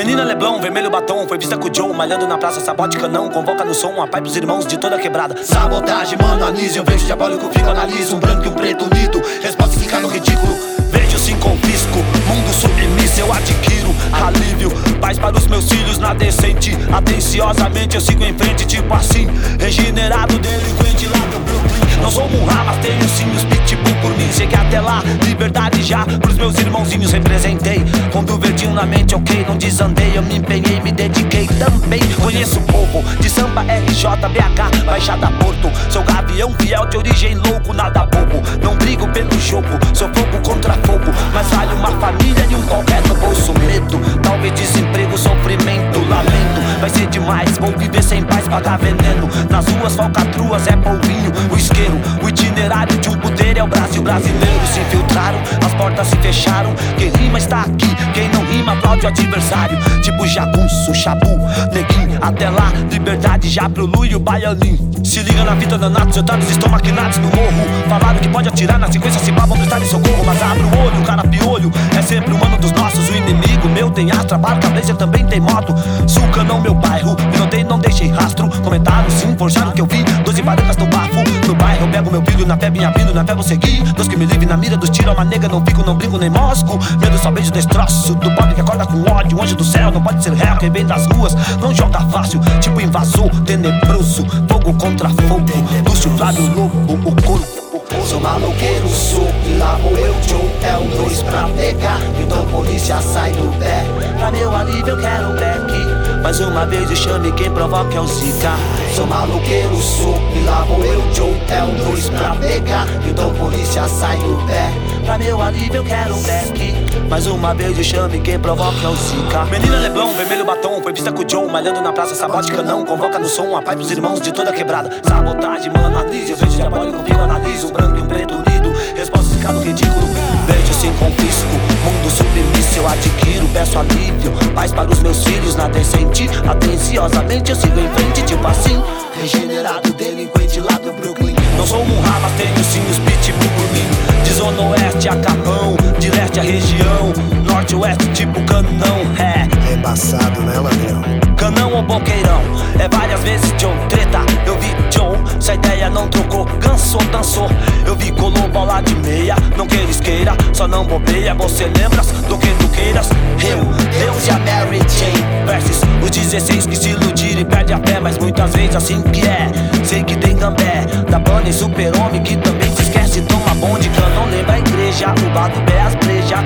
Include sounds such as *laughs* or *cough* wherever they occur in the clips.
Menina Leblon, vermelho batom, foi vista com o Joe, malhando na praça, sabote canão, convoca no som, a pai pros irmãos de toda quebrada. Sabotagem, mano, anise, eu vejo diabólico, fico analiso, um branco e um preto unido, resposta fica no ridículo. Vejo sim confisco, mundo submisso, eu adquiro alívio, paz para os meus filhos na decente. Atenciosamente eu sigo em frente, tipo assim, regenerado, delinquente lá do Brooklyn. Não sou um mas tenho sim os pitbull por mim. Cheguei até lá, liberdade já, pros meus irmãozinhos representei. Com do verdinho na mente, ok, não desandei. Eu me empenhei, me dediquei também. Conheço o povo de samba RJ, BH, Baixada Porto. Sou gavião fiel de origem louco, nada bobo. Não brigo pelo jogo, sou fogo contra fogo. Mas vale uma família e um qualquer no bolso. Medo, talvez desemprego, demais, vou viver sem paz, pagar veneno. Nas ruas, falcatruas, é polvinho, o isqueiro. O itinerário de um puteiro é o Brasil brasileiro. Se infiltraram, as portas se fecharam. Quem rima está aqui, quem não rima aplaude o adversário. Tipo jagunço, chabu, neguinho. Até lá, liberdade já pro Lu e o baianinho. Se liga na vida danados, soldados estão maquinados no morro. Falaram que pode atirar na sequência se babam prestar em socorro. Mas abre o olho, o cara piolho. É sempre o mano dos nossos, o inimigo meu tem astra, barca, blazer também tem moto. Não meu bairro, não dei, não deixei rastro. Comentaram sim, forjaram que eu vi. Doze barancas no bafo, no bairro eu pego meu brilho, na fé minha vindo, na fé vou seguir. Deus que me livre na mira dos tiros, uma nega, não fico, não brinco nem mosco. Medo só beijo destroço, do pobre que acorda com ódio. Anjo do céu, não pode ser réu, quem vem das ruas, não joga fácil. Tipo invasor, tenebroso, fogo contra fogo. Lúcio, Flávio, Lobo, o corpo. Sou maloqueiro, sou lá vou eu, Joe É um dois pra pegar, então polícia sai do pé Pra meu alívio eu quero um back Mais uma vez o chame quem provoca é o Zika. Sou maloqueiro, sou e lá vou eu, Joe É um dois pra pegar, então polícia sai do pé. Pra meu alívio eu quero um back Mais uma vez o chame quem provoca é o Zika. Menina Leblon, vermelho batom, foi vista com o John Malhando na praça, sabote canão Convoca no som, a pai pros irmãos de toda quebrada. Sabotagem, mano, analise, eu vejo diabólico, fico analiso Um branco e um preto unido, Peço alívio, paz para os meus filhos na decente Atenciosamente eu sigo em frente, tipo assim. Regenerado, delinquente lá do Brooklyn. Não sou um mas tenho sim os pitbull por mim De zona oeste a capão, de leste a região. Norte oeste tipo canão, é. É embaçado, né, ladrão? Canão ou boqueirão, é várias vezes John Cansou, dançou, eu vi colou bola de meia. Não queres queira, só não bobeia Você lembras do que tu queiras? Eu, Deus e a Mary Jane Versus os 16 que se iludiram e perde a Mas muitas vezes assim que é. Sei que tem gambé Da banda e super-homem que também se esquece. Toma bonde, canão, lembra a igreja. O lado B, as breja,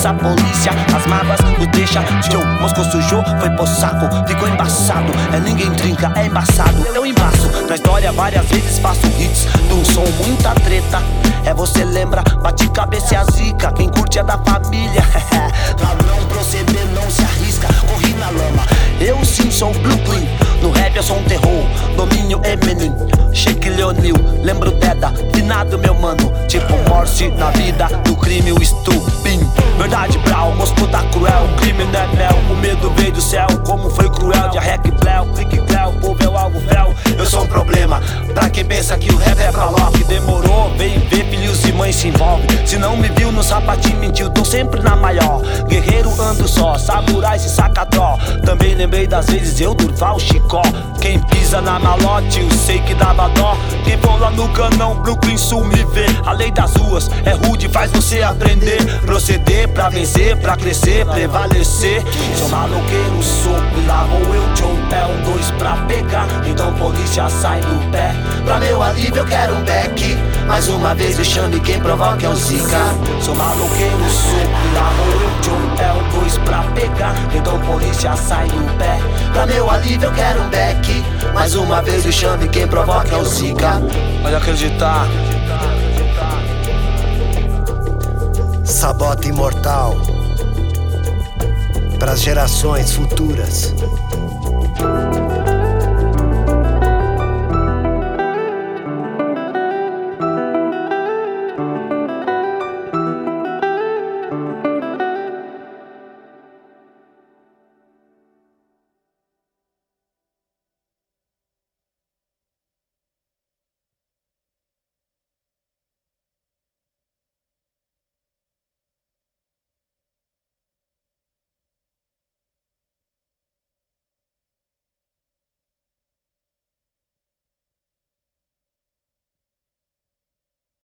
cobiça, polícia As mágoas, o deixa. Joe, Moscou sujou, foi pro saco Ficou embaçado, é ninguém trinca, é embaçado. Eu embaço, na história várias vezes faço hits. Um som, muita treta É você lembra, bate cabeça e a zica Quem curte é da família. *laughs* Pra não proceder, não se arrisca Corri na lama, eu sim sou Brooklyn. No rap eu sou um terror, domínio Eminem. Shake Leonil, lembro Deda Finado meu mano, tipo Morse Na vida do crime, o estupim. Verdade, Brau, Moscou tá cruel. O crime não é mel, o medo veio do céu. Como foi cruel, de rec Cleo Clique Cleo, povo é algo fel Eu sou um problema, pra quem pensa que o rap é pra lock Demorou, vem ver, filhos e mães se envolve Se não me viu no sapatinho, mentiu Tô sempre na maior, guerreiro ando só Samurais e sacadó Também lembrei das vezes eu Durval Chicó. Quem pisa na malote, eu sei que dava dó. Quem for lá no canão, Brooklyn Sul me vê A lei das ruas é rude, faz você aprender. Proceder pra vencer, pra crescer, prevalecer. Sou maloqueiro, sou lá vou eu, É um dois pra pegar, então polícia sai do pé. Pra meu alívio eu quero um back Mais uma vez me chame, quem provoca é o Zika. Sou maloqueiro, sou vou eu, Joe É um dois pra pegar, então polícia sai do pé. Pra meu alívio eu quero um back Mais uma vez me chame, quem provoca é o Zika. Pode acreditar. Sabota imortal. Para as gerações futuras.